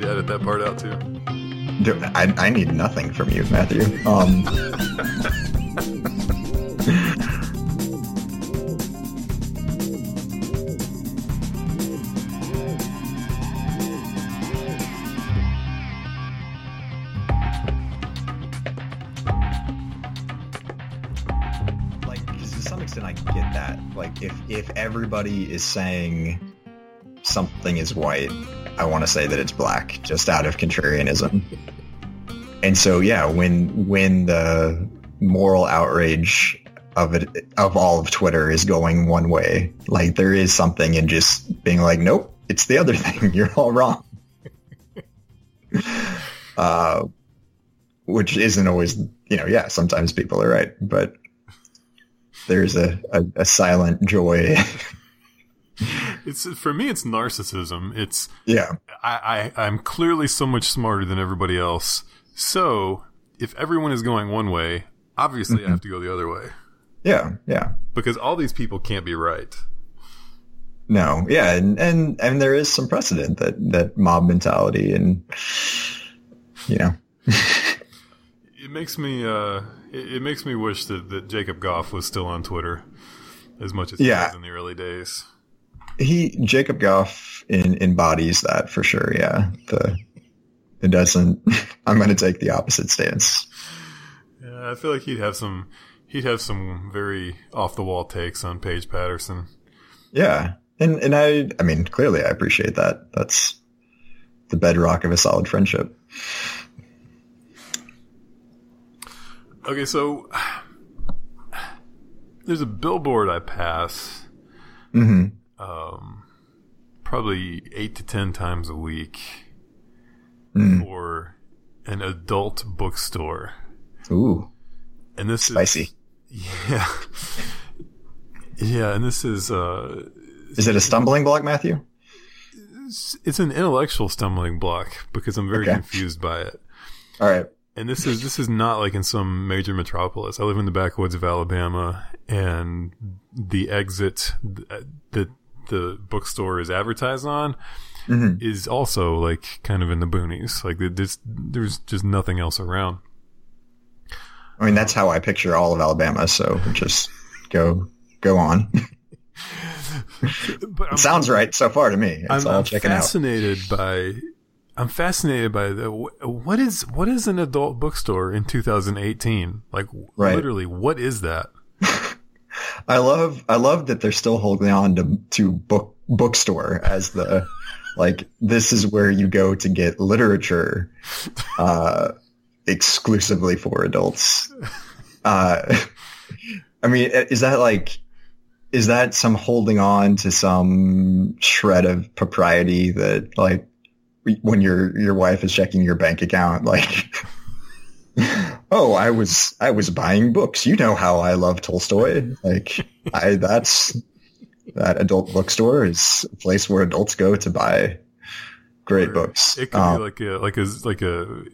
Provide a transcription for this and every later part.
me to edit that part out too? Do- I, I need nothing from you, Matthew. Um, like 'cause to some extent I get that. Like if if everybody is saying something is white, I want to say that it's black, just out of contrarianism. And so yeah, when when the moral outrage of it of all of Twitter is going one way, like there is something in just being like, nope, it's the other thing. You're all wrong. uh, which isn't always, you know, yeah, sometimes people are right, but there's a, a, a silent joy. It's for me. It's narcissism. It's yeah. I, I I'm clearly so much smarter than everybody else. So if everyone is going one way, obviously I have to go the other way Yeah. Yeah. because all these people can't be right. No, yeah, and and and there is some precedent that that mob mentality and you know, It makes me uh, it, it makes me wish that, that Jacob Goff was still on Twitter as much as he Yeah. was in the early days. He Jacob Goff in, embodies that for sure. Yeah, the it doesn't. I'm going to take the opposite stance. Yeah, I feel like he'd have some he'd have some very off the wall takes on Paige Patterson. Yeah, and and I I mean clearly I appreciate that. That's the bedrock of a solid friendship. Okay, so there's a billboard I pass hmm um, probably eight to ten times a week Mm. for an adult bookstore, Ooh, and this spicy. is yeah, yeah, and this is uh, Is it a stumbling block, Matthew? it's, it's an intellectual stumbling block because I'm very Okay. confused by it. All right. And this is this is not like in some major metropolis. I live in the backwoods of Alabama, and the exit th- that the bookstore is advertised on hmm is also like kind of in the boonies. Like there's there's just nothing else around. I mean that's how I picture all of Alabama. So just go go on. But I'm, It sounds right so far to me. It's I'm, all I'm checking out. fascinated by. I'm fascinated by the what is what is an adult bookstore in 2018? Like Right. literally, what is that? I love I love that they're still holding on to to book bookstore as the like this is where you go to get literature uh exclusively for adults. Uh I mean is that like is that some holding on to some shred of propriety that like when your your wife is checking your bank account like oh i was i was buying books. You know how i love tolstoy. Like i that's that adult bookstore is a place where adults go to buy great Or books. It could Um, be like a like a like a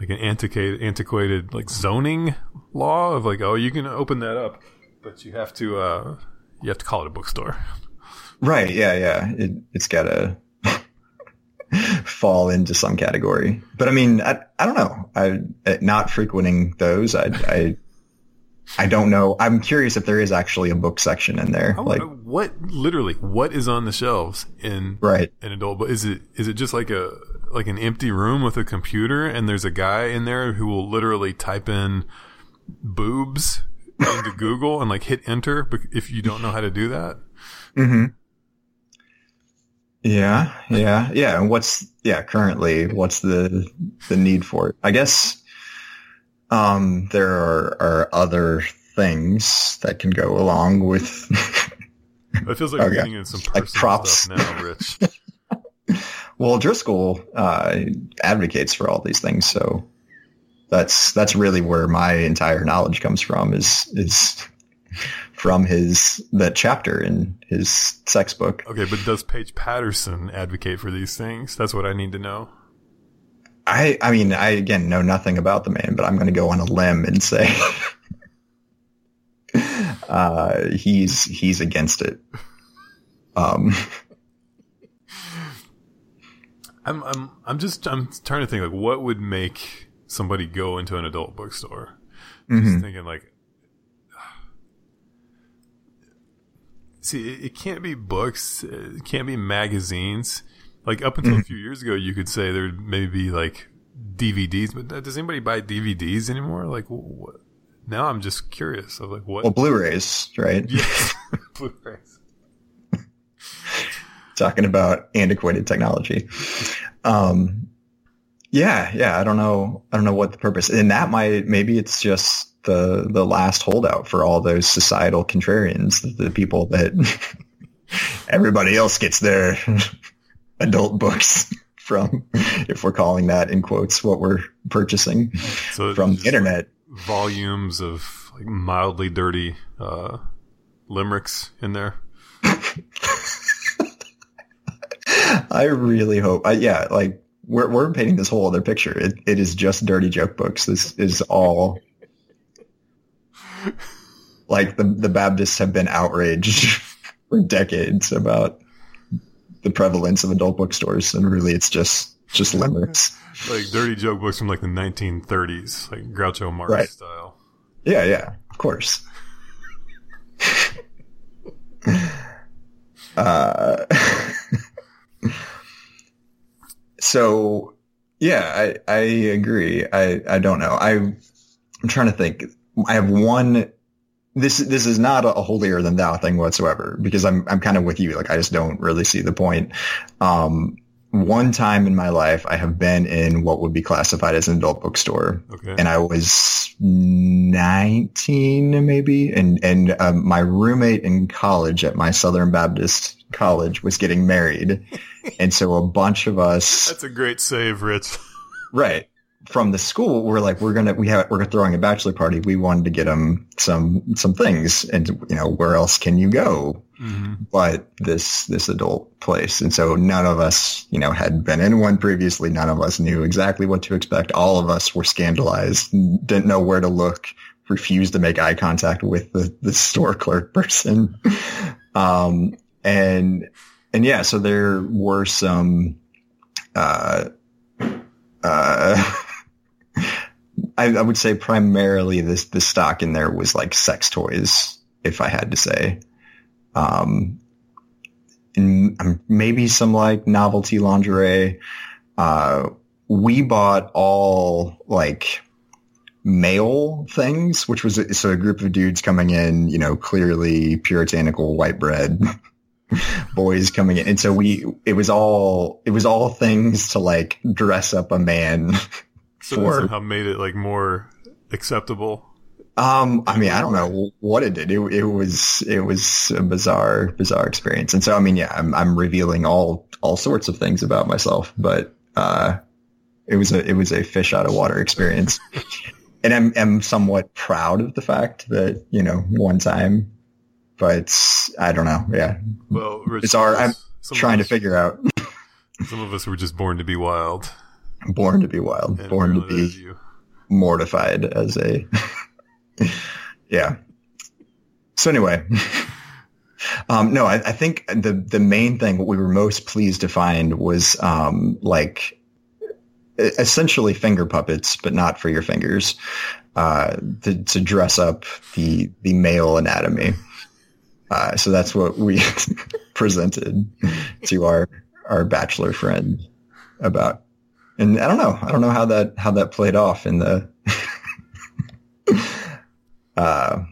like an antiquated antiquated like zoning law of like oh you can open that up, but you have to uh you have to call it a bookstore. right. Yeah yeah. It, it's gotta fall into some category but i mean i, I don't know i not frequenting those i i I don't know. I'm curious if there is actually a book section in there. I Like, what literally what is on the shelves in right. an adult book? Is it is it just like a like an empty room with a computer and there's a guy in there who will literally type in boobs into Google and like hit enter if you don't know how to do that? hmm Yeah, yeah, yeah. And what's yeah currently? What's the the need for it? I guess um, there are, are other things that can go along with. It feels like we're Okay. getting in some Like props. stuff now, Rich. well, Driscoll uh, advocates for all these things, so that's that's really where my entire knowledge comes from. Is is from his that chapter in his sex book. Okay, but does Paige Patterson advocate for these things? That's what I need to know. I I mean I again know nothing about the man, but I'm going to go on a limb and say uh, he's he's against it. Um, I'm I'm I'm just I'm trying to think like what would make somebody go into an adult bookstore. Just thinking like See, it, it can't be books, it can't be magazines. Like up until a few years ago you could say there'd maybe be like DVDs, but does anybody buy DVDs anymore? Like what? Now I'm just curious of like what Well, Blu-rays, right? Yes. Blu-rays. Talking about antiquated technology. Um, yeah, yeah. I don't know. I don't know what the purpose. And that might maybe it's just the the last holdout for all those societal contrarians, the, the people that everybody else gets their adult books from, if we're calling that in quotes what we're purchasing So from the internet. volumes of like mildly dirty uh, limericks in there. I really hope. I, yeah, like we're we're painting this whole other picture. It it is just dirty joke books. This is all like the the Baptists have been outraged for decades about the prevalence of adult bookstores, and really, it's just just limericks. Like dirty joke books from like the 1930s, like Groucho Marx Right. style. Yeah, yeah, of course. uh, so, yeah, I I agree. I I don't know. I I'm trying to think. I have one. This this is not a holier than thou thing whatsoever because I'm I'm kind of with you. Like I just don't really see the point. Um, one time in my life, I have been in what would be classified as an adult bookstore Okay. and I was 19 maybe. And, and um, my roommate in college at my Southern Baptist college was getting married. and so a bunch of us, That's a great save, Rich. right, from the school, we're like, we're going to, we have, we're throwing a bachelor party. We wanted to get them some, some things. And, you know, where else can you go? hmm but this this adult place and so none of us you know had been in one previously none of us knew exactly what to expect all of us were scandalized didn't know where to look refused to make eye contact with the, the store clerk person um and and yeah so there were some uh uh I, I would say primarily this the stock in there was like sex toys if I had to say um, and maybe some like novelty lingerie. Uh, we bought all like male things, which was a, so a group of dudes coming in, you know, clearly puritanical white bread boys coming in. And so we, it was all, it was all things to like dress up a man. So For- somehow made it like more acceptable. Um, I mean, I don't know what it did. It, it was it was a bizarre, bizarre experience. And so, I mean, yeah, I'm I'm revealing all all sorts of things about myself, but uh, it was a it was a fish out of water experience. and I'm I'm somewhat proud of the fact that you know one time, but I don't know. Yeah, Well, Rich, our- I'm trying to figure out. Some of us were just born to be wild. Born to be wild. and Born to apparently that is be mortified as a yeah so anyway um no I, I think the the main thing what we were most pleased to find was um like essentially finger puppets but not for your fingers uh to, to dress up the the male anatomy uh so that's what we presented to our our bachelor friend about and I don't know. I don't know how that how that played off in the uh,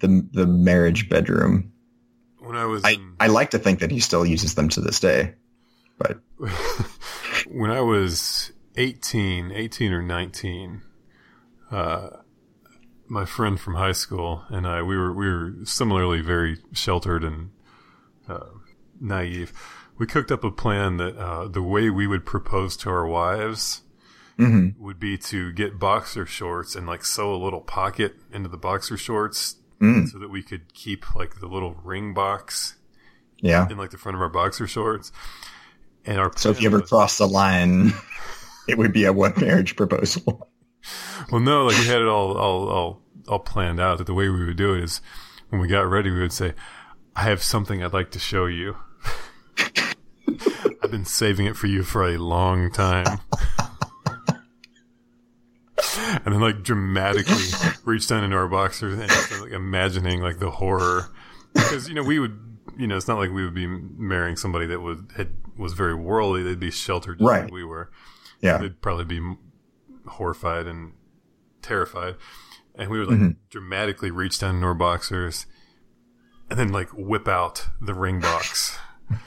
the the marriage bedroom. When I was I in, I like to think that he still uses them to this day, but when I was 18, 18 or 19, uh, my friend from high school and I, we were, we were similarly very sheltered and, uh, naive. We cooked up a plan that, uh, the way we would propose to our wives mhm. would be to get boxer shorts and like sew a little pocket into the boxer shorts Mm, so that we could keep like the little ring box yeah. in like the front of our boxer shorts. And our So if you ever was- cross the line, it would be a wet marriage proposal. Well, no, like we had it all, all, all, all planned out. That the way we would do it is, when we got ready, we would say, "I have something I'd like to show you." I've been saving it for you for a long time. and then like dramatically reach down into our boxers and like imagining like the horror because you know we would you know it's not like we would be marrying somebody that was had was very worldly they'd be sheltered just Right. like we were Yeah. they'd probably be horrified and terrified and we would like Mhm. dramatically reach down into our boxers and then like whip out the ring box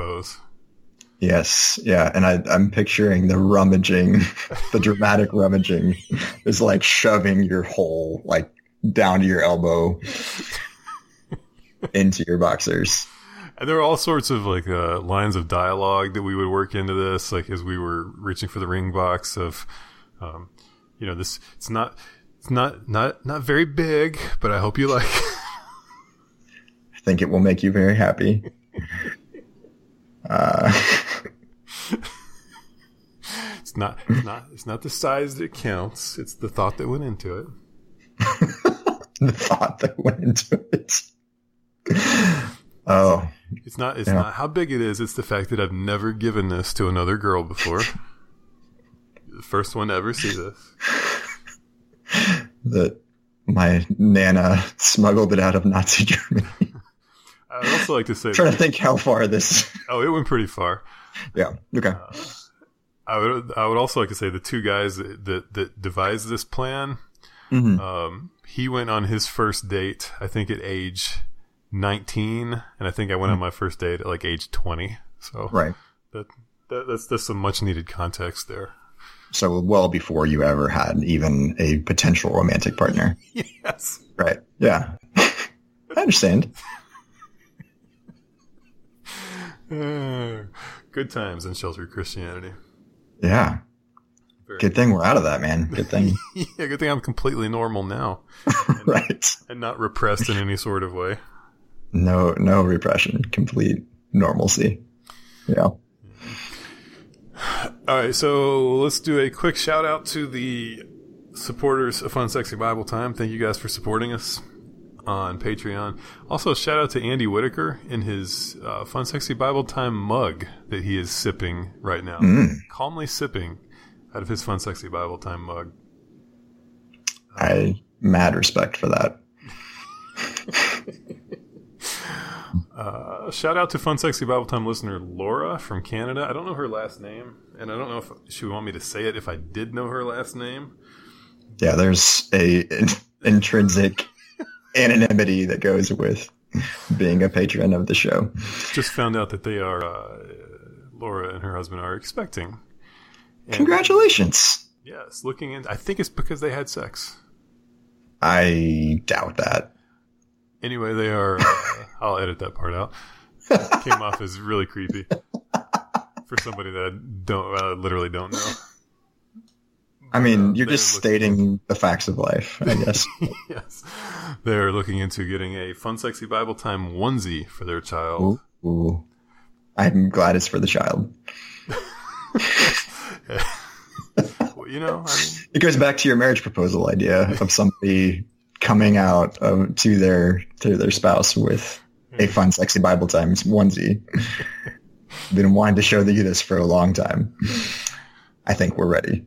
propose Yes, yeah, and I, I'm picturing the rummaging, the dramatic rummaging, is like shoving your hole like down to your elbow into your boxers. And there are all sorts of like uh, lines of dialogue that we would work into this, like as we were reaching for the ring box of, um, you know, this it's not it's not not not very big, but I hope you like. I think it will make you very happy. Uh, it's not it's not it's not the size that counts. It's the thought that went into it. the thought that went into it. Oh, It's not it's Yeah. not how big it is. It's the fact that I've never given this to another girl before. the first one to ever see this. that my nana smuggled it out of Nazi Germany. I also like to say, trying to think how far this. oh, it went pretty far. Yeah. Okay. I would I would also like to say the two guys that that, that devised this plan. Mhm. Um, he went on his first date, I think at age nineteen, and I think I went on my first date at like age twenty. So Right. that, that that's that's some much needed context there. So well before you ever had even a potential romantic partner. yes. Right. Yeah. I understand. Uh, good times in sheltered Christianity. Yeah. Very- Good thing we're out of that, man. Good thing. yeah, good thing I'm completely normal now right. and not repressed in any sort of way. No, no repression. Complete normalcy. Yeah. All right, so let's do a quick shout out to the supporters of Fun Sexy Bible Time. Thank you guys for supporting us on Patreon. Also, shout out to Andy Whitaker in his uh, Fun Sexy Bible Time mug that he is sipping right now. Calmly sipping out of his Fun Sexy Bible Time mug. I mad respect for that. Uh, shout out to Fun Sexy Bible Time listener Laura from Canada. I don't know her last name, and I don't know if she would want me to say it if I did know her last name. Yeah, there's a intrinsic anonymity that goes with being a patron of the show. Just found out that they are, uh, Laura and her husband are expecting. And- Congratulations. Yes, looking in. I think it's because they had sex. I doubt that. Anyway, they are. Uh, I'll edit that part out. Came off as really creepy for somebody that I don't, uh, literally don't know. I mean, Uh, you're just stating the facts of life, I guess. yes, they're looking into getting a fun, sexy Bible time onesie for their child. Ooh, ooh. I'm glad it's for the child. Well, you know, I mean, It goes back to your marriage proposal idea of somebody coming out um, to their to their spouse with a fun, sexy Bible times onesie. Been wanting to show you this for a long time. I think we're ready.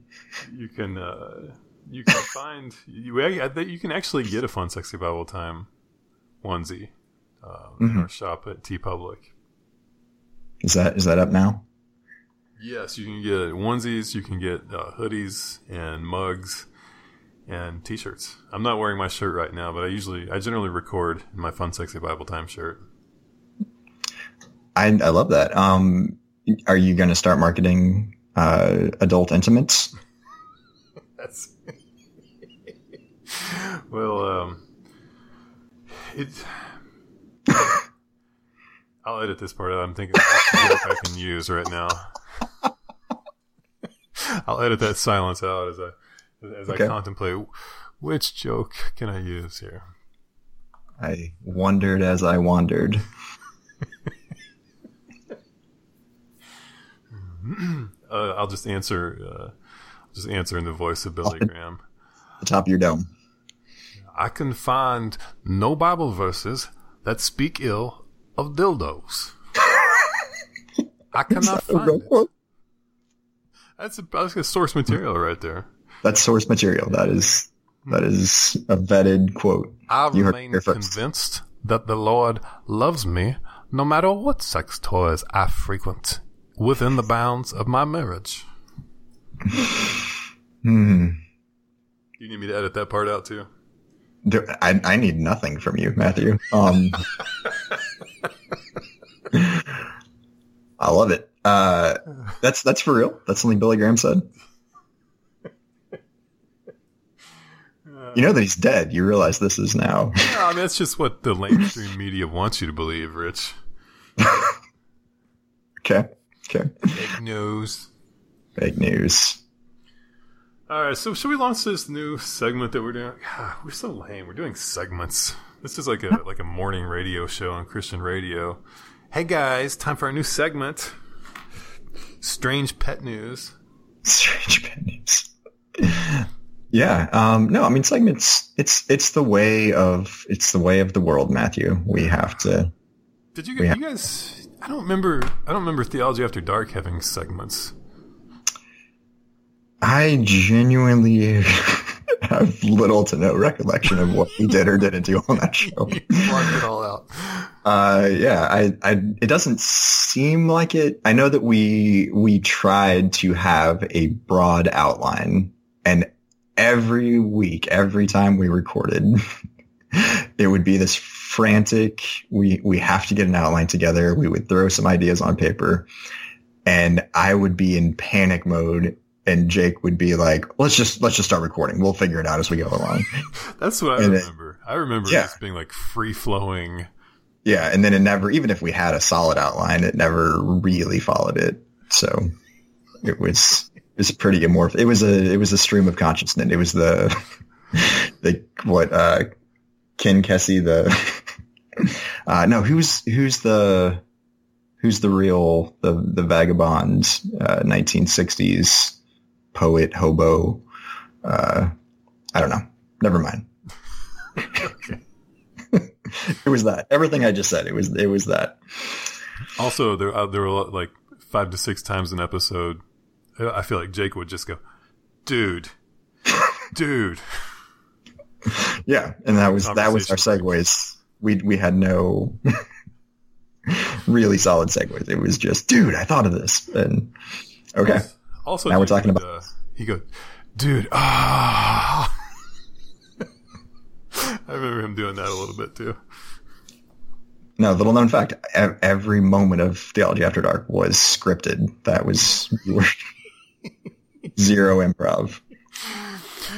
you can uh, you can find you. I think you can actually get a fun, sexy Bible time onesie uh, in our shop at TeePublic. Is that is that up now? Yes, you can get onesies, you can get uh, hoodies and mugs and t-shirts. I'm not wearing my shirt right now, but I usually, I generally record in my fun, sexy Bible time shirt. I I love that. Um, are you going to start marketing uh, adult intimates? That's well, um, it. I'll edit this part out. I'm thinking I can use right now. I'll edit that silence out as I as Okay. I contemplate which joke can I use here. I wondered as I wandered. Uh, I'll just answer. Uh, just answer in the voice of Billy Graham. The top of your dome. I can find no Bible verses that speak ill of dildos. I cannot find it. That's a, that's a source material right there. That's source material. That is that is a vetted quote. I You remain convinced that the Lord loves me no matter what sex toys I frequent within the bounds of my marriage. Hmm. You need me to edit that part out too? I, I need nothing from you, Matthew. Um, I love it. Uh, that's that's for real. That's something Billy Graham said. You know that he's dead. You realize this is now. No, I mean, that's just what the mainstream media wants you to believe, Rich. Okay. Okay. Fake news. Fake news. All right, so should we launch this new segment that we're doing? God, we're so lame. We're doing segments. This is like a like a morning radio show on Christian radio. Hey guys, time for our new segment. Strange pet news. Strange pet news. Yeah. Um, no, I mean segments. It's it's the way of it's the way of the world, Matthew. We have to. Did you, you guys? I don't remember. I don't remember Theology After Dark having segments. I genuinely have little to no recollection of what we did or didn't do on that show. Blocked it all out. Uh, yeah, I, I, it doesn't seem like it. I know that we, we tried to have a broad outline and every week, every time we recorded, it would be this frantic, we, we have to get an outline together. We would throw some ideas on paper and I would be in panic mode and Jake would be like, let's just, let's just start recording. We'll figure it out as we go along. That's what I And it- remember. I remember Yeah. this being like free flowing. Yeah, and then it never, even if we had a solid outline, it never really followed it. So it was it was pretty amorphous. It was a it was a stream of consciousness. It was the the what uh Ken Kesey the uh no who's who's the who's the real the the vagabond uh 1960s poet hobo uh I don't know. Never mind. it was that. Everything I just said. It was it was that. Also, there uh, there were like five to six times an episode. I feel like Jake would just go, "Dude, dude." Yeah, and that was that was our segues. We we had no really solid segues. It was just, dude, I thought of this. And okay, Also, Now we're talking about- Uh, he goes, "Dude, ah." I remember him doing that a little bit too. no, little known fact: every moment of Theology After Dark was scripted. That was zero improv.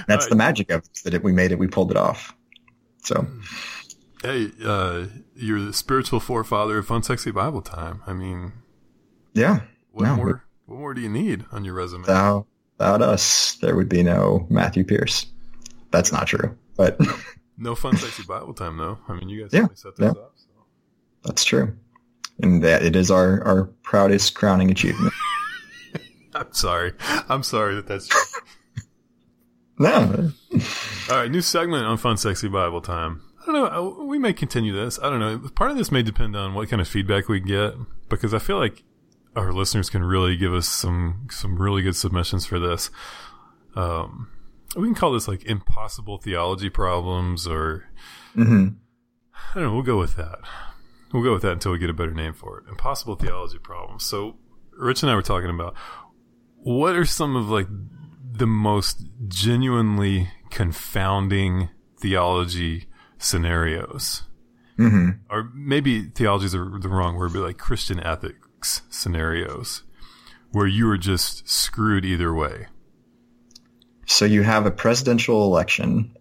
That's Uh, the magic of it, that it, we made it. We pulled it off. So Hey, uh, you're the spiritual forefather of Fun Sexy Bible Time. I mean, yeah, what No, more? What more do you need on your resume? without, without us, there would be no Matthew Pierce. That's not true, but No Fun Sexy Bible Time though. I mean, you guys Yeah, set this yeah. up. So. That's true. And that it is our, our proudest crowning achievement. I'm sorry. I'm sorry that that's true. no. All right, new segment on Fun Sexy Bible Time. I don't know. We may continue this. I don't know. Part of this may depend on what kind of feedback we get because I feel like our listeners can really give us some some really good submissions for this. Um, we can call this like impossible theology problems, or hmm I don't know. We'll go with that. We'll go with that until we get a better name for it. Impossible theology problems. So, Rich and I were talking about what are some of like the most genuinely confounding theology scenarios, hmm or maybe theology is the wrong word, but like Christian scenarios where you are just screwed either way. So you have a presidential election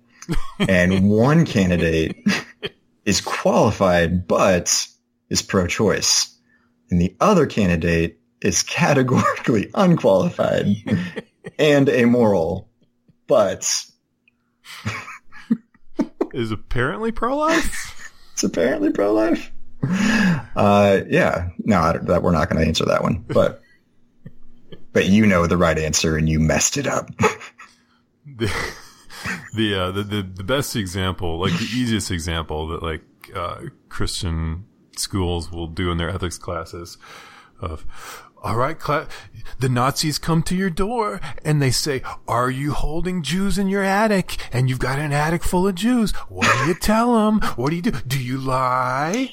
and one candidate is qualified but is pro-choice and the other candidate is categorically unqualified and amoral but Is apparently pro life. it's apparently pro-life. Uh, yeah, no, that we're not going to answer that one, but but you know the right answer and you messed it up. the the, uh, the the the best example, like the easiest example that like uh, Christian schools will do in their ethics classes of all right, cla- the Nazis come to your door and they say, are you holding Jews in your attic? And you've got an attic full of Jews. What do you tell them? What do you do? Do you lie?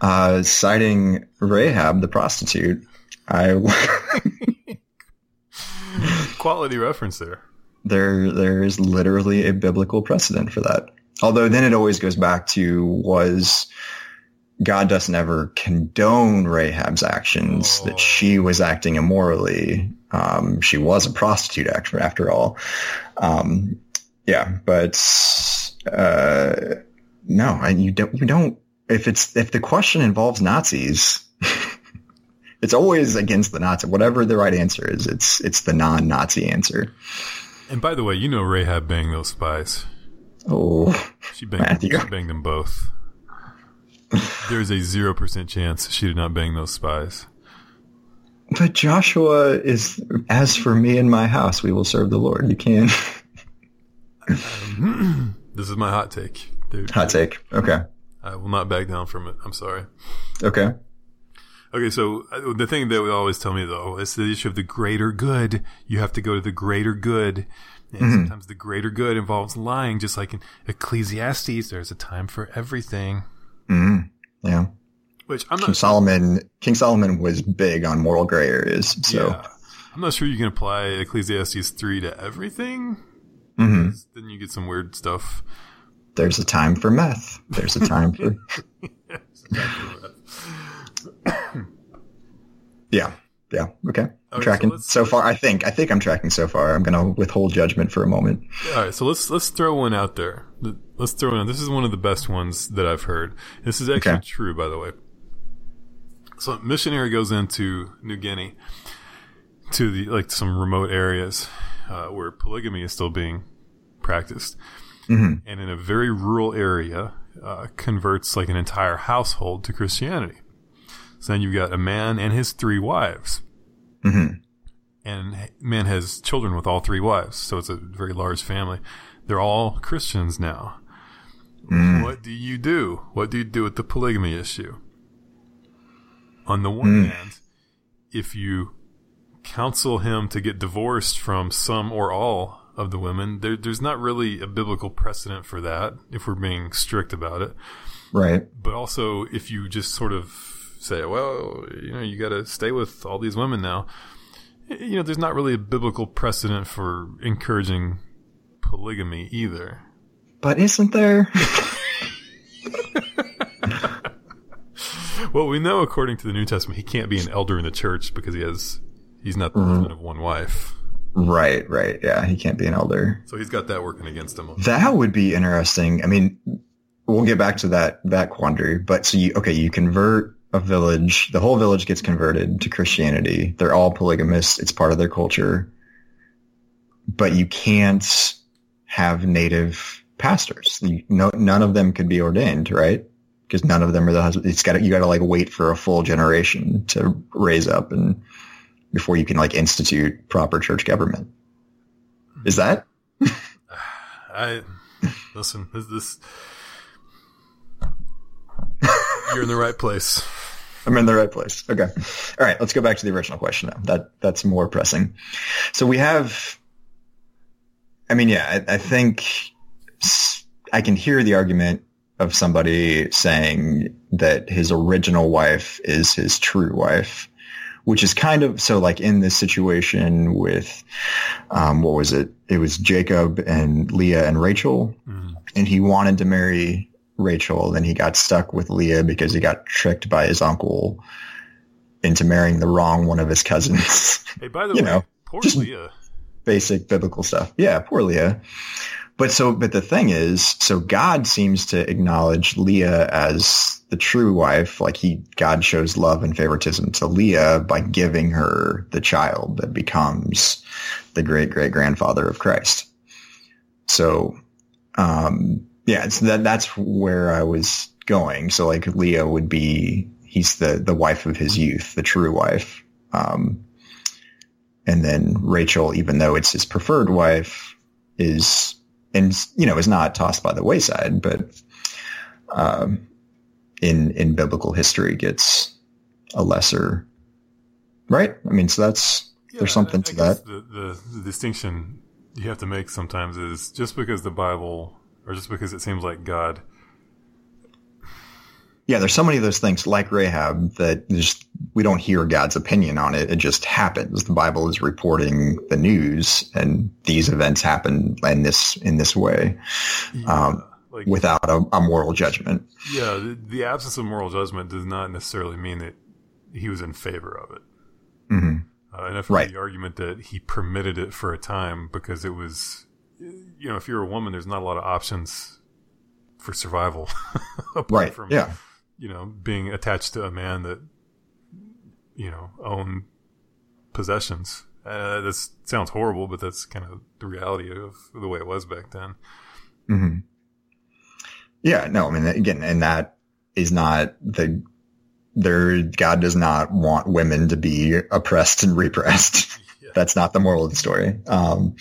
Uh, citing Rahab, the prostitute, I Quality reference there. there there is literally a biblical precedent for that. Although then it always goes back to was God doesn't ever condone Rahab's actions, Oh. that she was acting immorally. Um, she was a prostitute after, after all. Um, yeah, but, uh, no, I, you don't, you don't, if it's, if the question involves Nazis, it's always against the Nazi. Whatever the right answer is, it's, it's the non-Nazi answer. And by the way, you know Rahab banged those spies. Oh, She banged, Matthew. she banged them both. There's a 0% chance she did not bang those spies. But Joshua is, as for me and my house, we will serve the Lord. You can. Um, this is my hot take. Dude, Hot take. Okay. I will not back down from it. I'm sorry. Okay. Okay, so uh, the thing that would always tell me though is the issue of the greater good. You have to go to the greater good. And Mm-hmm. sometimes the greater good involves lying, just like in Ecclesiastes, there's a time for everything. Mm, yeah. Which I'm King not Solomon, King Solomon was big on moral gray areas. So, yeah, I'm not sure you can apply Ecclesiastes 3 to everything. mhm. Then you get some weird stuff. There's a time for meth. There's a time for, yeah. Yeah. Okay. I'm Okay, so tracking let's- so far. I think, I think I'm tracking so far. I'm going to withhold judgment for a moment. All right, so let's let's throw one out there. Let's throw one. out. This is one of the best ones that I've heard. This is actually Okay. true, by the way. So, a missionary goes into New Guinea to the like some remote areas uh, where polygamy is still being practiced, Mhm. and in a very rural area, uh, converts like an entire household to Christianity. So then you've got a man and his three wives Mhm. and man has children with all three wives, so it's a very large family. They're all Christians now. What do you do? What do you do with the polygamy issue? On the one hand, if you counsel him to get divorced from some or all of the women, there, there's not really a biblical precedent for that if we're being strict about it. Right. But also, if you just sort of say, well, you know, you got to stay with all these women now, you know, there's not really a biblical precedent for encouraging polygamy either. But isn't there? Well, we know according to the New Testament, he can't be an elder in the church because he has, he's not the mm-hmm. husband of one wife. Right. Right. Yeah. He can't be an elder. So he's got that working against him. That would be interesting. I mean, we'll get back to that that quandary. But so you okay, you convert a village, the whole village gets converted to Christianity. They're all polygamists. It's part of their culture. But you can't have native pastors. You, no, none of them could be ordained, right? Because none of them are the husband. It's got you got to like wait for a full generation to raise up and before you can like institute proper church government. Is that? I listen. Is this you're in the right place. I'm in the right place. Okay. All right. Let's go back to the original question now. That that's more pressing. So we have. I mean, yeah, I, I think I can hear the argument of somebody saying that his original wife is his true wife, which is kind of so like in this situation with, um, what was it? It was Jacob and Leah and Rachel, Mhm. and he wanted to marry Rachel. Then he got stuck with Leah because he got tricked by his uncle into marrying the wrong one of his cousins. Hey, by the You way, know, poor Leah. Basic biblical stuff. Yeah, poor Leah. But so, but the thing is, so God seems to acknowledge Leah as the true wife. Like he, God shows love and favoritism to Leah by giving her the child that becomes the great great grandfather of Christ. So, um, yeah, it's that, that's where I was going. So like Leah would be, he's the, the wife of his youth, the true wife. Um, and then Rachel, even though it's his preferred wife, is and you know is not tossed by the wayside, but um, in in biblical history gets a lesser, right? I mean, so that's Yeah, there's something to that. The, the the distinction you have to make sometimes is just because the Bible, or just because it seems like God. Yeah, there's so many of those things like Rahab that just we don't hear God's opinion on it. It just happens. The Bible is reporting the news, and these events happen in this in this way Um, like without a, a moral judgment. yeah, the, the absence of moral judgment does not necessarily mean that he was in favor of it. hmm Uh, and heard Right. the argument that he permitted it for a time because it was, you know, if you're a woman, there's not a lot of options for survival. apart Right. From, yeah. You know, being attached to a man that, you know, owned possessions. Uh, this sounds horrible, but that's kind of the reality of the way it was back then. hmm Yeah. No. I mean, again, and that is not the. There, God does not want women to be oppressed and repressed. Yeah. That's not the moral of the story. Um,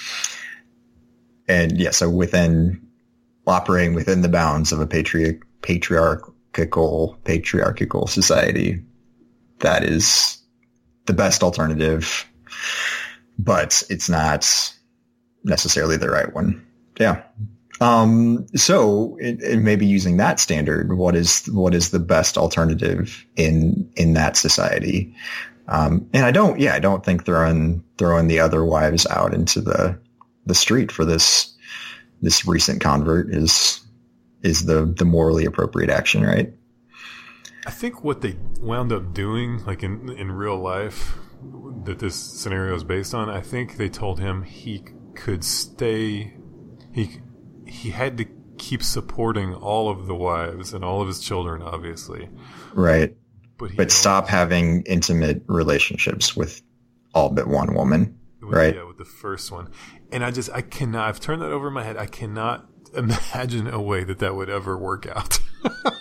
and yeah, so within operating within the bounds of a patri- patriarchal patriarchal society, that is the best alternative, but it's not necessarily the right one. Yeah. Um, so it, it maybe using that standard, what is what is the best alternative in in that society? Um, and I don't, yeah, I don't think throwing throwing the other wives out into the the street for this this recent convert is is the the morally appropriate action, right? I think what they wound up doing, like in in real life, that this scenario is based on, I think they told him he could stay. He he had to keep supporting all of the wives and all of his children, obviously. Right. But But stop having intimate relationships with all but one woman. with, right. Yeah, with the first one, and I just I cannot. I've turned that over in my head. I cannot imagine a way that that would ever work out.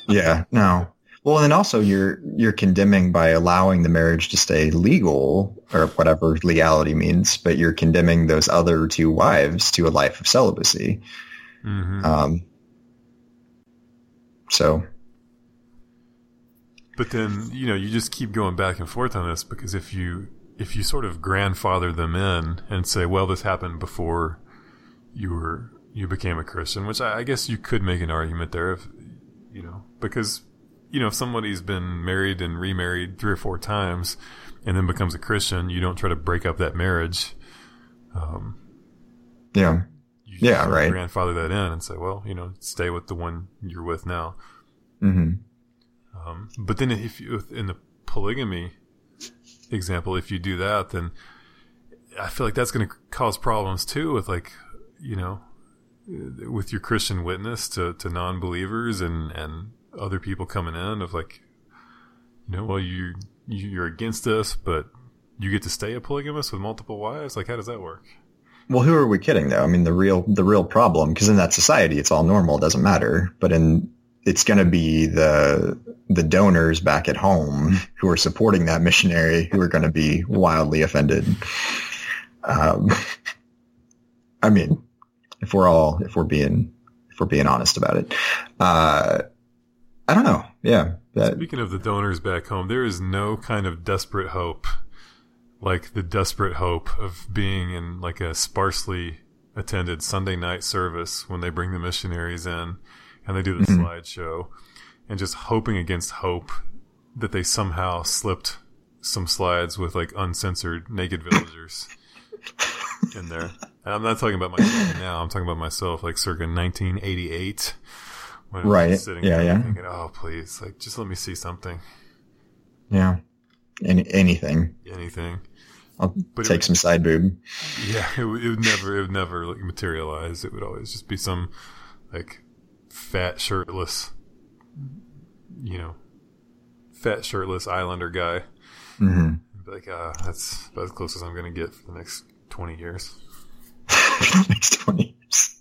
Yeah. No. Well, and then also you're you're condemning by allowing the marriage to stay legal or whatever legality means, but you're condemning those other two wives to a life of celibacy. hmm Um, so But then you know you just keep going back and forth on this because if you if you sort of grandfather them in and say, well, this happened before you were you became a Christian, which I, I guess you could make an argument there if you know because you know if somebody's been married and remarried three or four times and then becomes a Christian, you don't try to break up that marriage. Um, yeah, Yeah, right. Grandfather that in and say, well, you know, stay with the one you're with now. hmm Um, but then if you, in the polygamy example, if you do that, then I feel like that's going to cause problems too with like, you know, with your Christian witness to, to non-believers and, and other people coming in of like, you know, well, you, you, you're against us, but you get to stay a polygamist with multiple wives. Like, how does that work? Well, who are we kidding though? I mean, the real the real problem because in that society it's all normal, it doesn't matter. But in it's going to be the the donors back at home who are supporting that missionary who are going to be wildly offended. Um, I mean, if we're all if we're being if we're being honest about it, uh, I don't know. Yeah, that, Speaking of the donors back home, there is no kind of desperate hope like the desperate hope of being in like a sparsely attended Sunday night service when they bring the missionaries in and they do the Mhm. slideshow and just hoping against hope that they somehow slipped some slides with like uncensored naked villagers in there. And I'm not talking about myself now. I'm talking about myself like circa 1988 when I was Right. sitting Yeah, there yeah. thinking, oh, please, like just let me see something, yeah, Any, anything. anything. I'll But take would- some side boob. Yeah, it, would- it would never, it would never like materialize. It would always just be some like fat shirtless, you know, fat shirtless Islander guy. hmm like, ah, that's about as close as I'm gonna get for the next twenty years. for the next 20 years.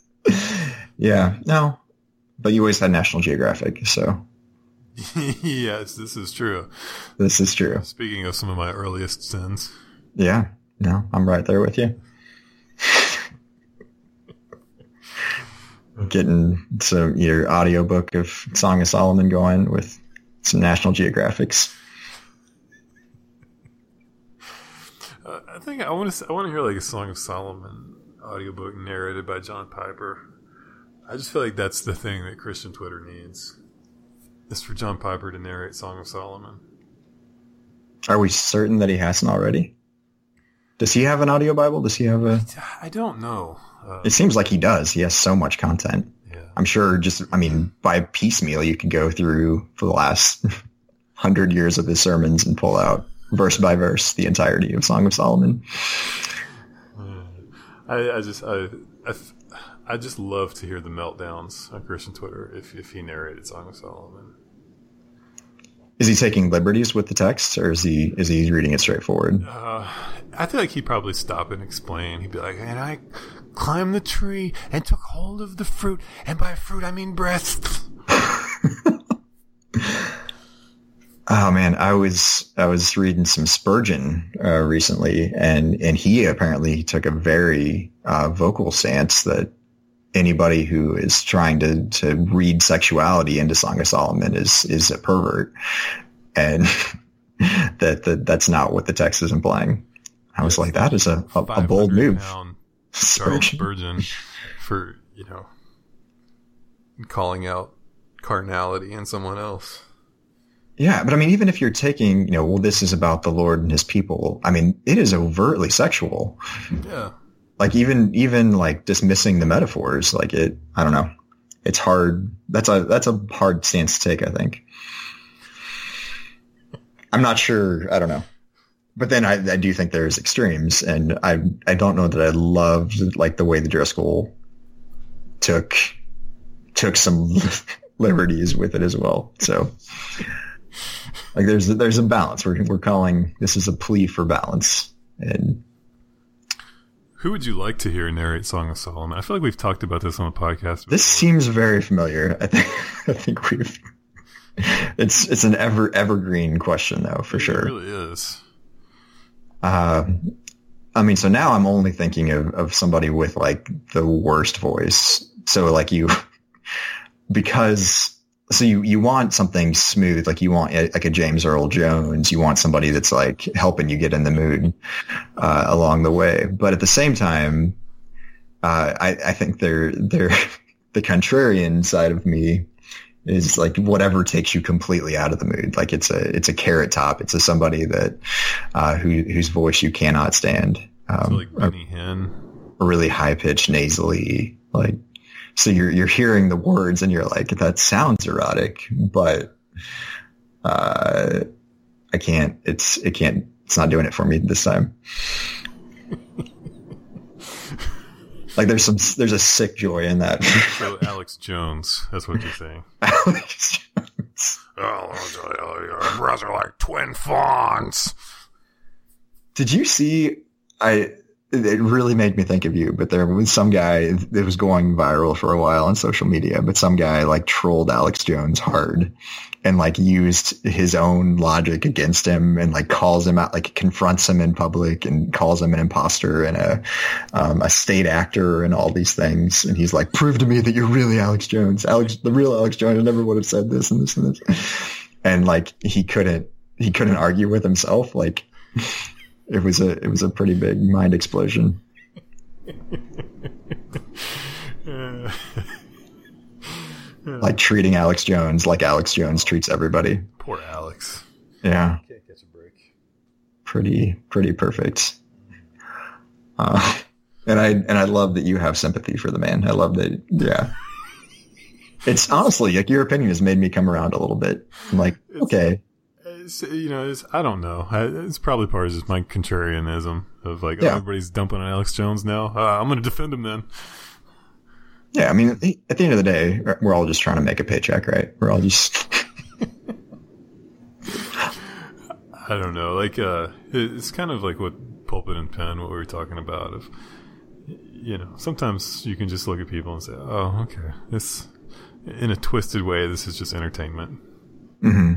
yeah, no. But you always had National Geographic, so yes, this is true. this is true. Speaking of some of my earliest sins, Yeah, no, I'm right there with you. Getting some your audiobook of Song of Solomon going with some National Geographics. Uh, I think I want to. I want to hear like a Song of Solomon audiobook narrated by John Piper. I just feel like that's the thing that Christian Twitter needs. Is for John Piper to narrate Song of Solomon. Are we certain that he hasn't already? Does he have an audio Bible? Does he have a? I don't know. Uh, It seems like he does. He has so much content. yeah. I'm sure just, I mean, by piecemeal, you could go through for the last hundred years of his sermons and pull out verse by verse the entirety of Song of Solomon. I, I just I, I I just love to hear the meltdowns on Christian Twitter if if he narrated Song of Solomon. Is he taking liberties with the text or is he, is he reading it straightforward? Uh, I feel like he'd probably stop and explain. He'd be like, "And I climbed the tree and took hold of the fruit, and by fruit I mean breath." Oh man, I was I was reading some Spurgeon uh, recently, and and he apparently took a very uh, vocal stance that anybody who is trying to to read sexuality into Song of Solomon is is a pervert, and that, that that's not what the text is implying. I was like, that is a a, a bold move, Charles Spurgeon. Spurgeon for you know calling out carnality in someone else. Yeah, but I mean, even if you're taking, you know, well, this is about the Lord and His people. I mean, it is overtly sexual. Yeah. like even even like dismissing the metaphors like it i don't know it's hard that's a that's a hard stance to take i think i'm not sure i don't know but then I, I do think there's extremes and i i don't know that i loved like the way the driscoll took took some liberties with it as well so like there's there's a balance we're, we're calling this is a plea for balance and Who would you like to hear narrate Song of Solomon? I feel like we've talked about this on the podcast. This seems very familiar. I think I think we've it's it's an ever evergreen question though for It sure. really is. Uh, I mean, so now I'm only thinking of of somebody with like the worst voice. So like you, because so you you want something smooth, like you want uh, like a James Earl Jones. You want somebody that's like helping you get in the mood uh, along the way. But at the same time, uh, I I think they're they're the contrarian side of me is like whatever takes you completely out of the mood. Like it's a it's a carrot top. It's a somebody that uh, who whose voice you cannot stand. So Um, like Benny Hinn. a really high pitched nasally like so you're you're hearing the words and you're like that sounds erotic but uh I can't it's it can't it's not doing it for me this time like there's some there's a sick joy in that So Alex Jones. That's what you're saying. Alex Jones. Oh, I'll tell you, your brothers are like twin fawns. Did you see? I it really made me think of you. But there was some guy it was going viral for a while on social media. But some guy like trolled Alex Jones hard and like used his own logic against him and like calls him out, like confronts him in public and calls him an imposter and a um, a state actor and all these things. And he's like, "Prove to me that you're really Alex Jones. Alex, the real Alex Jones never would have said this and this and this." And like he couldn't he couldn't argue with himself. Like it was a it was a pretty big mind explosion. Uh, Like treating Alex Jones like Alex Jones treats everybody. poor Alex. Yeah, Can't catch a break. pretty pretty perfect. Uh, and I and I love that you have sympathy for the man. I love that. Yeah, it's honestly like your opinion has made me come around a little bit. I'm like, okay, It's, you know, it's, I don't know. I, it's probably part of just my contrarianism of like, Yeah. oh, everybody's dumping on Alex Jones now. Uh, I'm going to defend him then. yeah. I mean, at the end of the day, we're all just trying to make a paycheck, right? We're all just I don't know. Like, uh, it's kind of like what pulpit and pen, what we were talking about. Of, you know, sometimes you can just look at people and say, "Oh, okay, this." In a twisted way, this is just entertainment. hmm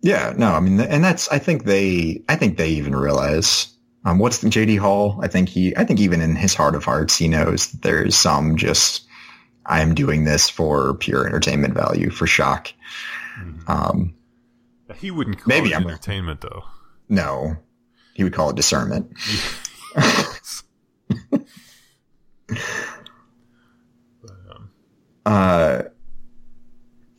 Yeah, no, I mean, and that's, I think they, I think they even realize, um, what's the JD Hall? I think he, I think even in his heart of hearts, he knows that there's some just, I am doing this for pure entertainment value, for shock. Mhm. Um, He wouldn't call Maybe it I'm- entertainment, though. no, he would call it discernment. But, um, Uh,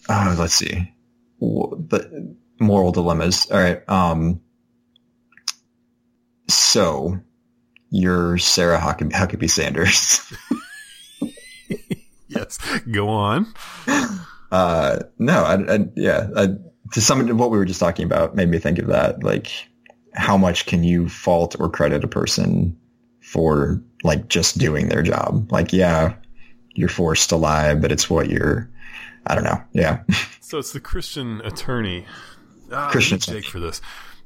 oh, let's see. The moral dilemmas. All right. Um, so you're Sarah Huckabee, Huckabee Sanders. yes, go on. Uh, no, I, I, yeah, I, to some what we were just talking about made me think of that. Like, how much can you fault or credit a person for like just doing their job? Like, yeah, you're forced to lie, but it's what you're. I don't know. Yeah, So it's the Christian attorney. Ah, Christian Jake for this.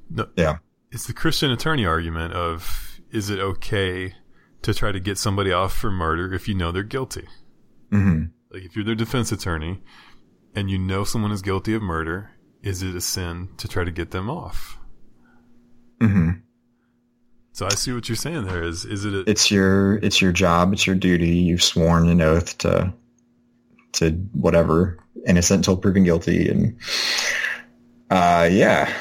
No, yeah, it's the Christian attorney argument of is it okay to try to get somebody off for murder if you know they're guilty? hmm Like if you're their defense attorney and you know someone is guilty of murder, is it a sin to try to get them off? hmm So I see what you're saying there. Is is it? A, It's your it's your job. It's your duty. You've sworn an oath to to whatever innocent until proven guilty, and uh, yeah.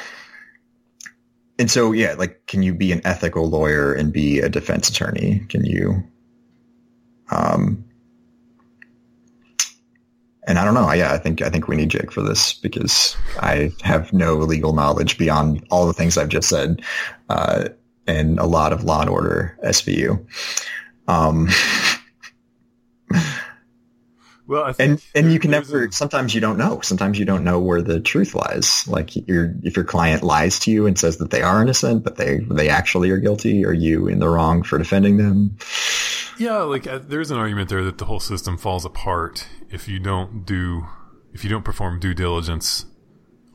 And so, yeah, like, can you be an ethical lawyer and be a defense attorney? Can you? Um, and I don't know. Yeah, I think I think we need Jake for this because I have no legal knowledge beyond all the things I've just said, uh, and a lot of Law and Order SVU. Um, well, and and you can never. a- Sometimes you don't know. Sometimes you don't know where the truth lies. Like your if your client lies to you and says that they are innocent, but they they actually are guilty. Are you in the wrong for defending them? Yeah, like uh, there's an argument there that the whole system falls apart if you don't do if you don't perform due diligence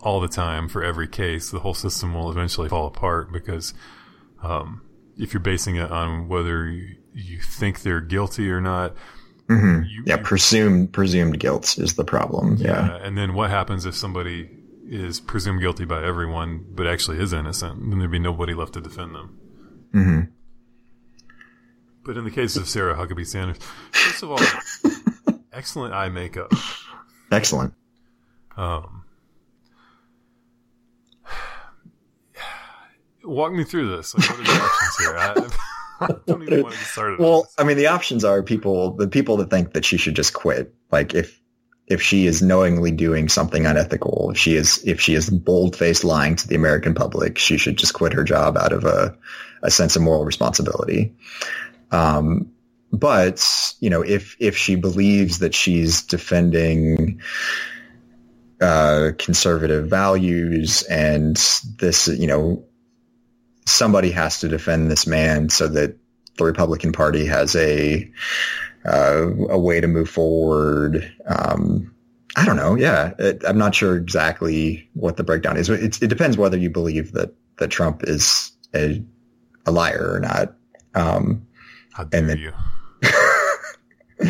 all the time for every case. The whole system will eventually fall apart because um, if you're basing it on whether you, you think they're guilty or not, hmm you, Yeah, presumed presumed guilt is the problem. Yeah. uh, and then what happens if somebody is presumed guilty by everyone but actually is innocent? Then there'd be nobody left to defend them. hmm But in the case of Sarah Huckabee Sanders, first of all, excellent eye makeup. Excellent. Um, walk me through this. Like, what are the options here? I, I don't even want to get started. Well. I mean, the options are people, the people that think that she should just quit. Like if, if she is knowingly doing something unethical, if she is, if she is bold-faced lying to the American public, she should just quit her job out of a, a sense of moral responsibility. Um, but, you know, if, if she believes that she's defending, uh, conservative values and this, you know, somebody has to defend this man so that the Republican Party has a uh, a way to move forward. Um, I don't know. Yeah, it, I'm not sure exactly what the breakdown is. It, it depends whether you believe that that Trump is a a liar or not. Um, How dare and then- you?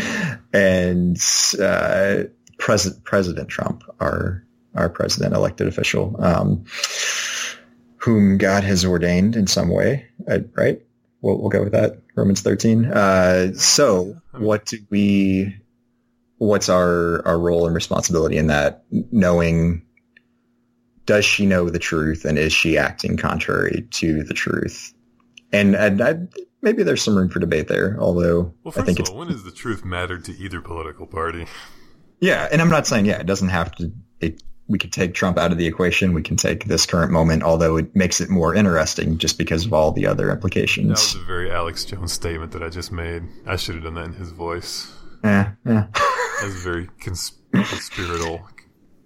and uh, President President Trump, our our president elected official, um, whom God has ordained in some way, uh, right? We'll, we'll go with that. Romans thirteen. Uh, so, what do we? What's our our role and responsibility in that? Knowing. Does she know the truth, and is she acting contrary to the truth? And and I, maybe there's some room for debate there. Although Well, I first think of it's all, when has the truth mattered to either political party? Yeah, and I'm not saying yeah, it doesn't have to. It, we could take Trump out of the equation. We can take this current moment, although it makes it more interesting just because of all the other That implications. was a very Alex Jones statement that I just made. I should have done that in his voice. yeah, yeah. That was a very cons- conspiratorial,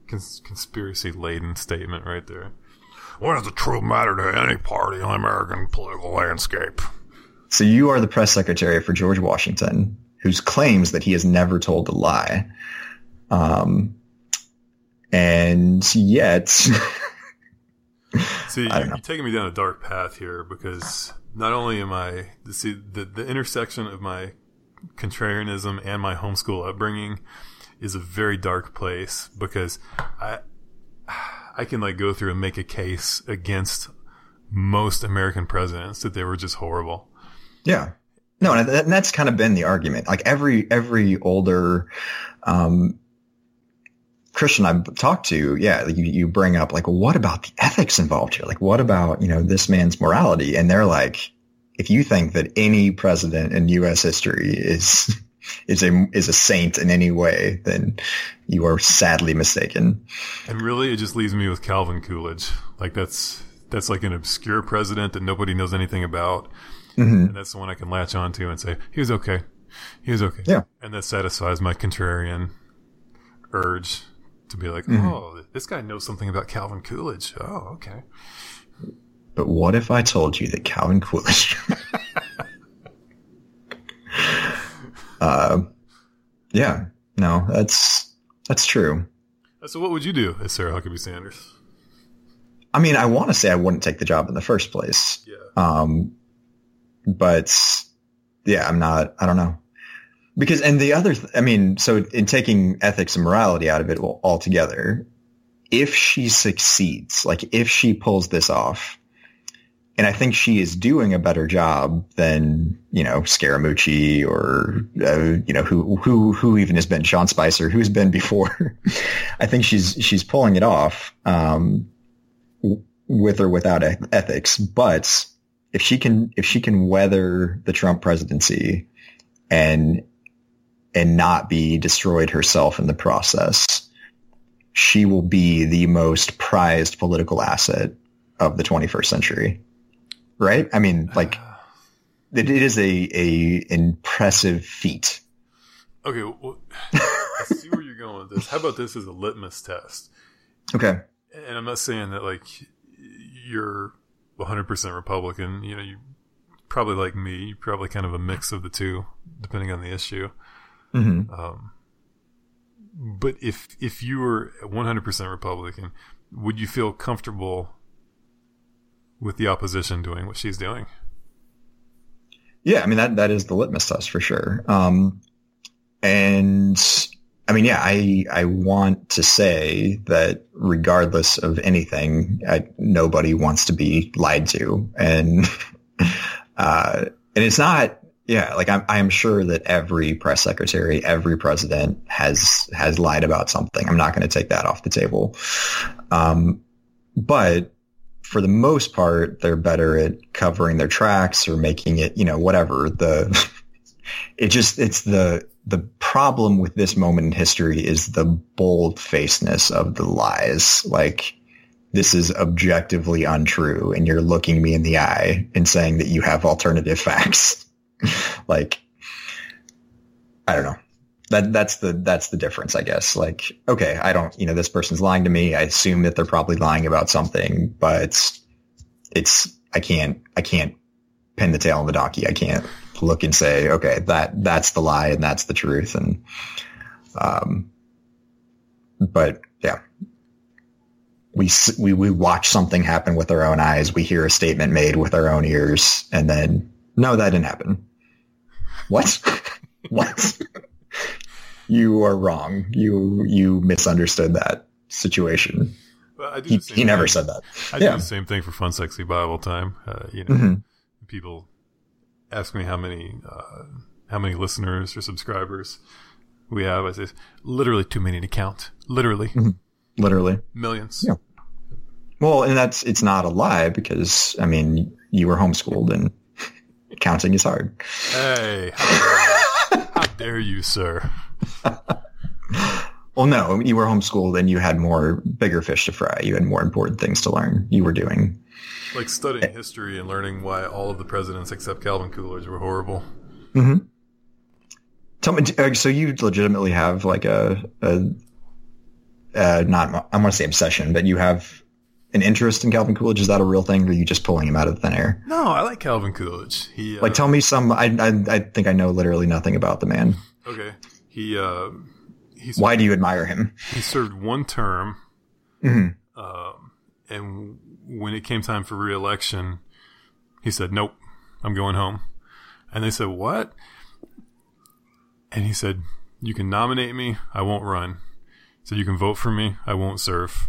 cons- conspiracy laden statement right there. When does the truth matter to any party in the American political landscape? so you are the press secretary for George Washington, whose claims that he has never told a lie, um, and yet, See, you're, you're taking me down a dark path here because not only am I see the the intersection of my contrarianism and my homeschool upbringing is a very dark place because I I can like go through and make a case against most American presidents that they were just horrible. Yeah. No, and that's kind of been the argument. Like every every older um, Christian I've talked to, yeah, you, you bring up like, well, what about the ethics involved here? Like, what about, you know, this man's morality? And they're like, if you think that any president in U.S. history is is a is a saint in any way, then you are sadly mistaken. And really, it just leaves me with Calvin Coolidge. Like that's that's like an obscure president that nobody knows anything about, Mm-hmm. and that's the one I can latch onto and say he was okay, he was okay. Yeah. and that satisfies my contrarian urge to be like, Mm-hmm. oh, this guy knows something about Calvin Coolidge. Oh, okay. But what if I told you that Calvin Coolidge? uh, yeah, no, that's that's true. So, what would you do as Sarah Huckabee Sanders? I mean, I want to say I wouldn't take the job in the first place. Yeah. Um, but yeah, I'm not, I don't know. Because, and the other, th- I mean, so in taking ethics and morality out of it al- altogether, if she succeeds, like if she pulls this off, and I think she is doing a better job than, you know, Scaramucci or, uh, you know, who, who, who even has been Sean Spicer, who's been before. I think she's, she's pulling it off. Um, with or without ethics. But if she can, if she can weather the Trump presidency and, and not be destroyed herself in the process, she will be the most prized political asset of the 21st century. Right? I mean, like, it, it is a, a impressive feat. Okay, well, I see where you're going with this. How about this as a litmus test? Okay. And I'm not saying that like you're 100% Republican. You know, you probably like me. You're probably kind of a mix of the two, depending on the issue. Hmm Um, but if if you were 100% Republican, would you feel comfortable with the opposition doing what she's doing? Yeah, I mean that that is the litmus test for sure. Um, and I mean, yeah, I I want to say that regardless of anything, I, nobody wants to be lied to, and uh, and it's not. Yeah, like I'm I'm sure that every press secretary, every president has has lied about something. I'm not going to take that off the table. Um, but for the most part, they're better at covering their tracks or making it, you know, whatever. The it just it's the the problem with this moment in history is the bold facedness of the lies. Like this is objectively untrue, and you're looking me in the eye and saying that you have alternative facts. like I don't know. That that's the that's the difference, I guess. Like, okay, I don't, you know, this person's lying to me. I assume that they're probably lying about something, but it's I can't I can't pin the tail on the donkey. I can't look and say, okay, that that's the lie and that's the truth. And um, but yeah, we we we watch something happen with our own eyes. We hear a statement made with our own ears, and then no, that didn't happen. What? what? you are wrong. You you misunderstood that situation. Well, I do He, he never said that. I do the same thing for Fun Sexy Bible Time. Uh, you know, Mhm. people ask me how many uh, how many listeners or subscribers we have. I say literally too many to count. Literally Literally. millions. Yeah. Well, and that's it's not a lie because I mean you were homeschooled and counting is hard. Hey, how dare, you. how dare you, sir? Well, no, you were homeschooled and you had more bigger fish to fry. You had more important things to learn. You were doing. Like studying history and learning why all of the presidents except Calvin Coolidge were horrible. hmm Tell me, uh, so you legitimately have like a, a uh, not I want to say obsession, but you have an interest in Calvin Coolidge. Is that a real thing, or are you just pulling him out of thin air? No, I like Calvin Coolidge. He uh, Like, tell me some. I, I I think I know literally nothing about the man. okay. He uh, he Why do you admire him? he served one term, Mhm. um, and when it came time for re-election, he said, "Nope, I'm going home." And they said, "What?" And he said, "You can nominate me, I won't run. So you can vote for me, I won't serve."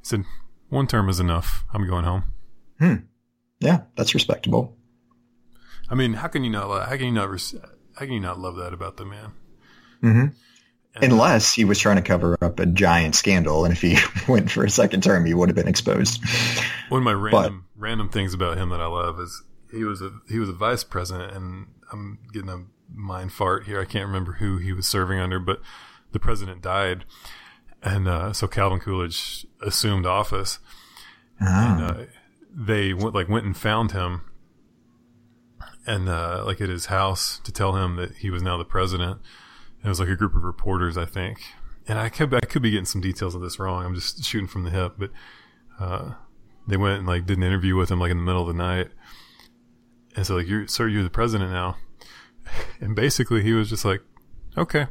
He said, "One term is enough. I'm going home." Hmm. Yeah, that's respectable. I mean, how can you not? How can you not? How can you not love that about the man? Mm-hmm. Unless he was trying to cover up a giant scandal, and if he went for a second term, he would have been exposed. One of my random but, random things about him that I love is he was a he was a vice president, and I'm getting a mind fart here. I can't remember who he was serving under, but the president died, and uh, so Calvin Coolidge assumed office, oh. and uh, they went like went and found him, and uh, like at his house to tell him that he was now the president it was like a group of reporters, I think. And I could I could be getting some details of this wrong. I'm just shooting from the hip, but uh, they went and like did an interview with him like in the middle of the night. And so like, you're sir, you're the president now. And basically, he was just like, "Okay,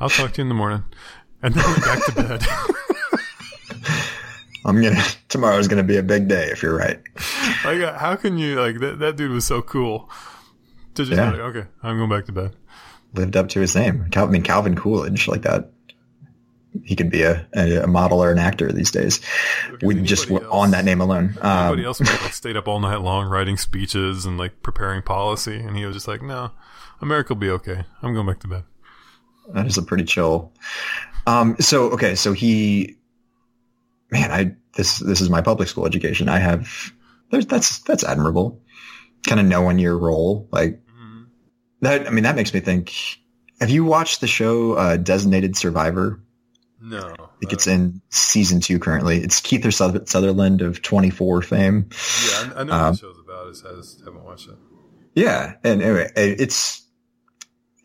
I'll talk to you in the morning," and then went back to bed. I'm gonna tomorrow's gonna be a big day if you're right. Like, how can you like that? That dude was so cool. To just yeah. like, okay, I'm going back to bed lived up to his name. Cal- I mean, Calvin Coolidge, like that. He could be a, a, model or an actor these days. we just else, on that name alone. Anybody um, else might like stayed up all night long writing speeches and like preparing policy, and he was just like, "No, America will be okay. I'm going back to bed." That is a pretty chill. Um, so okay, so he, man, I this this is my public school education. I have there's that's that's admirable. Kind of knowing your role, like that I mean, that makes me think. Have you watched the show uh, Designated Survivor? No. I think it's in season two currently. It's Kiefer Sutherland of 24 fame. Yeah, I, I know um, what the show's about. I just haven't watched it. Yeah, and anyway, it's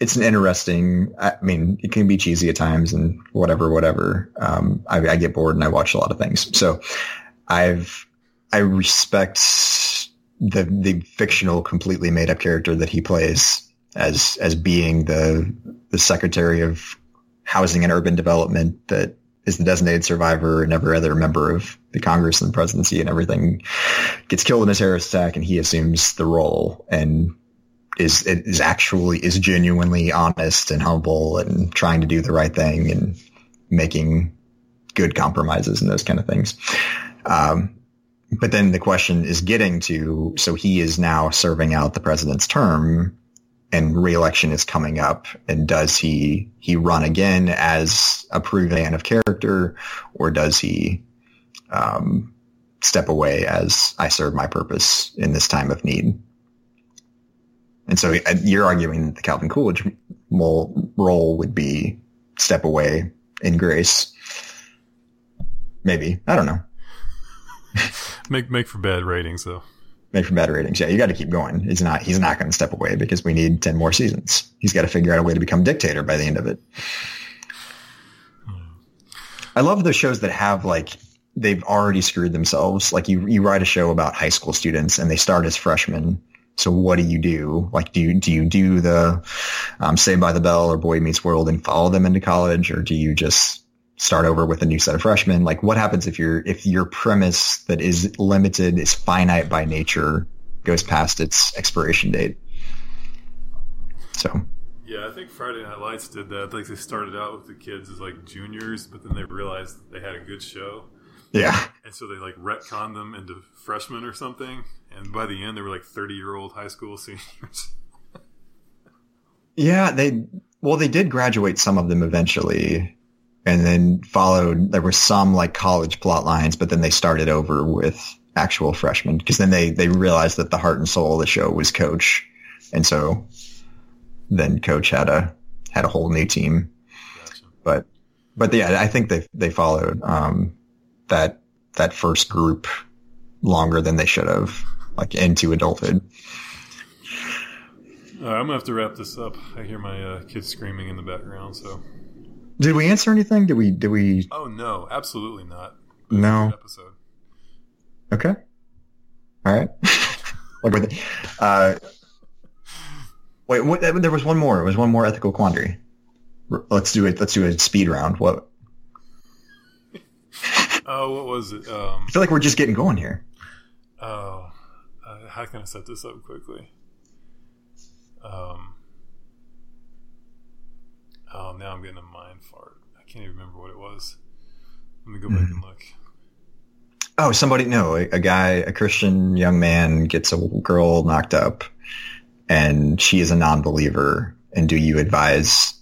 it's an interesting. I mean, it can be cheesy at times and whatever, whatever. Um, I, I get bored and I watch a lot of things. So, I've I respect the the fictional, completely made up character that he plays as as being the the Secretary of Housing and Urban Development that is the designated survivor and every other member of the Congress and the presidency and everything gets killed in a terrorist attack and he assumes the role and is is actually is genuinely honest and humble and trying to do the right thing and making good compromises and those kind of things. Um, but then the question is getting to so he is now serving out the president's term and reelection is coming up and does he he run again as a proven man of character or does he um, step away as I serve my purpose in this time of need? And so uh, you're arguing that the Calvin Coolidge role would be step away in grace. Maybe. I don't know. make make for bad ratings though Make for bad ratings. Yeah, you got to keep going. He's not he's not going to step away because we need ten more seasons. He's got to figure out a way to become dictator by the end of it. I love those shows that have like they've already screwed themselves. Like you you write a show about high school students and they start as freshmen. So what do you do? Like do you do you do the um, Saved by the Bell or Boy Meets World and follow them into college, or do you just start over with a new set of freshmen. Like what happens if your if your premise that is limited, is finite by nature, goes past its expiration date? So yeah, I think Friday Night Lights did that. Like they started out with the kids as like juniors, but then they realized they had a good show. Yeah. And so they like retconned them into freshmen or something. And by the end, they were like 30 year old high school seniors. yeah, they, well, they did graduate some of them eventually and then followed there were some like college plot lines but then they started over with actual freshmen because then they they realized that the heart and soul of the show was coach and so then coach had a had a whole new team gotcha. but but yeah i think they they followed um that that first group longer than they should have like into adulthood uh, i'm gonna have to wrap this up i hear my uh, kids screaming in the background so did we answer anything? Did we? Did we? Oh no, absolutely not. No episode. Okay. All right. like uh, wait, what, there was one more. There was one more ethical quandary. Let's do it. Let's do a speed round. What? Oh, what was it? Um, I feel like we're just getting going here. Oh, how can I set this up quickly? Um, Oh, now I'm getting a mind fart. I can't even remember what it was. Let me go back mm. and look. Oh, somebody, no, a, a guy, a Christian young man gets a girl knocked up and she is a non-believer. And do you advise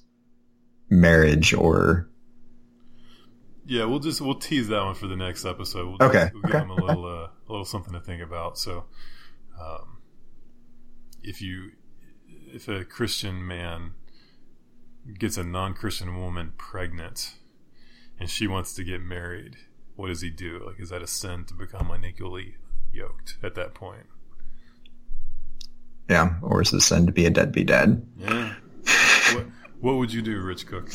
marriage or Yeah, we'll just we'll tease that one for the next episode. We'll Okay, we'll give okay, them a little uh, a little something to think about. So, um, if you if a Christian man gets a non-Christian woman pregnant and she wants to get married, what does he do? Like, is that a sin to become unequally yoked at that point? yeah, or is it a sin to be a deadbeat dad? Yeah. what What would you do, Rich Cook?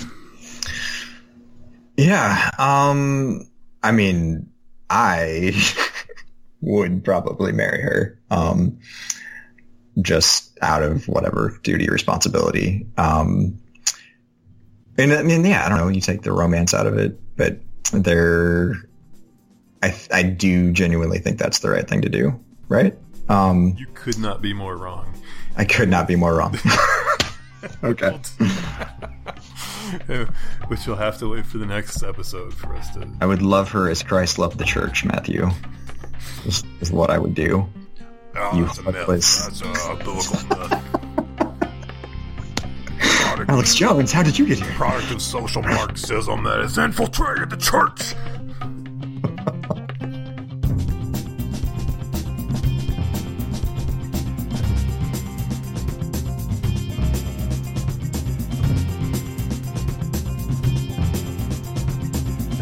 Yeah. Um, I mean, I would probably marry her. Um, just out of whatever duty responsibility. Um, and I mean, yeah, I don't know. You take the romance out of it, but there, I, I do genuinely think that's the right thing to do. Right. Um, You could not be more wrong. I could not be more wrong. okay. Which you'll have to wait for the next episode for us to. I would love her as Christ loved the church, Matthew. Is, is what I would do. Oh, You that's a myth. That's uh, a biblical myth. Alex Jones, how did you get here? product of social Marxism that has infiltrated the church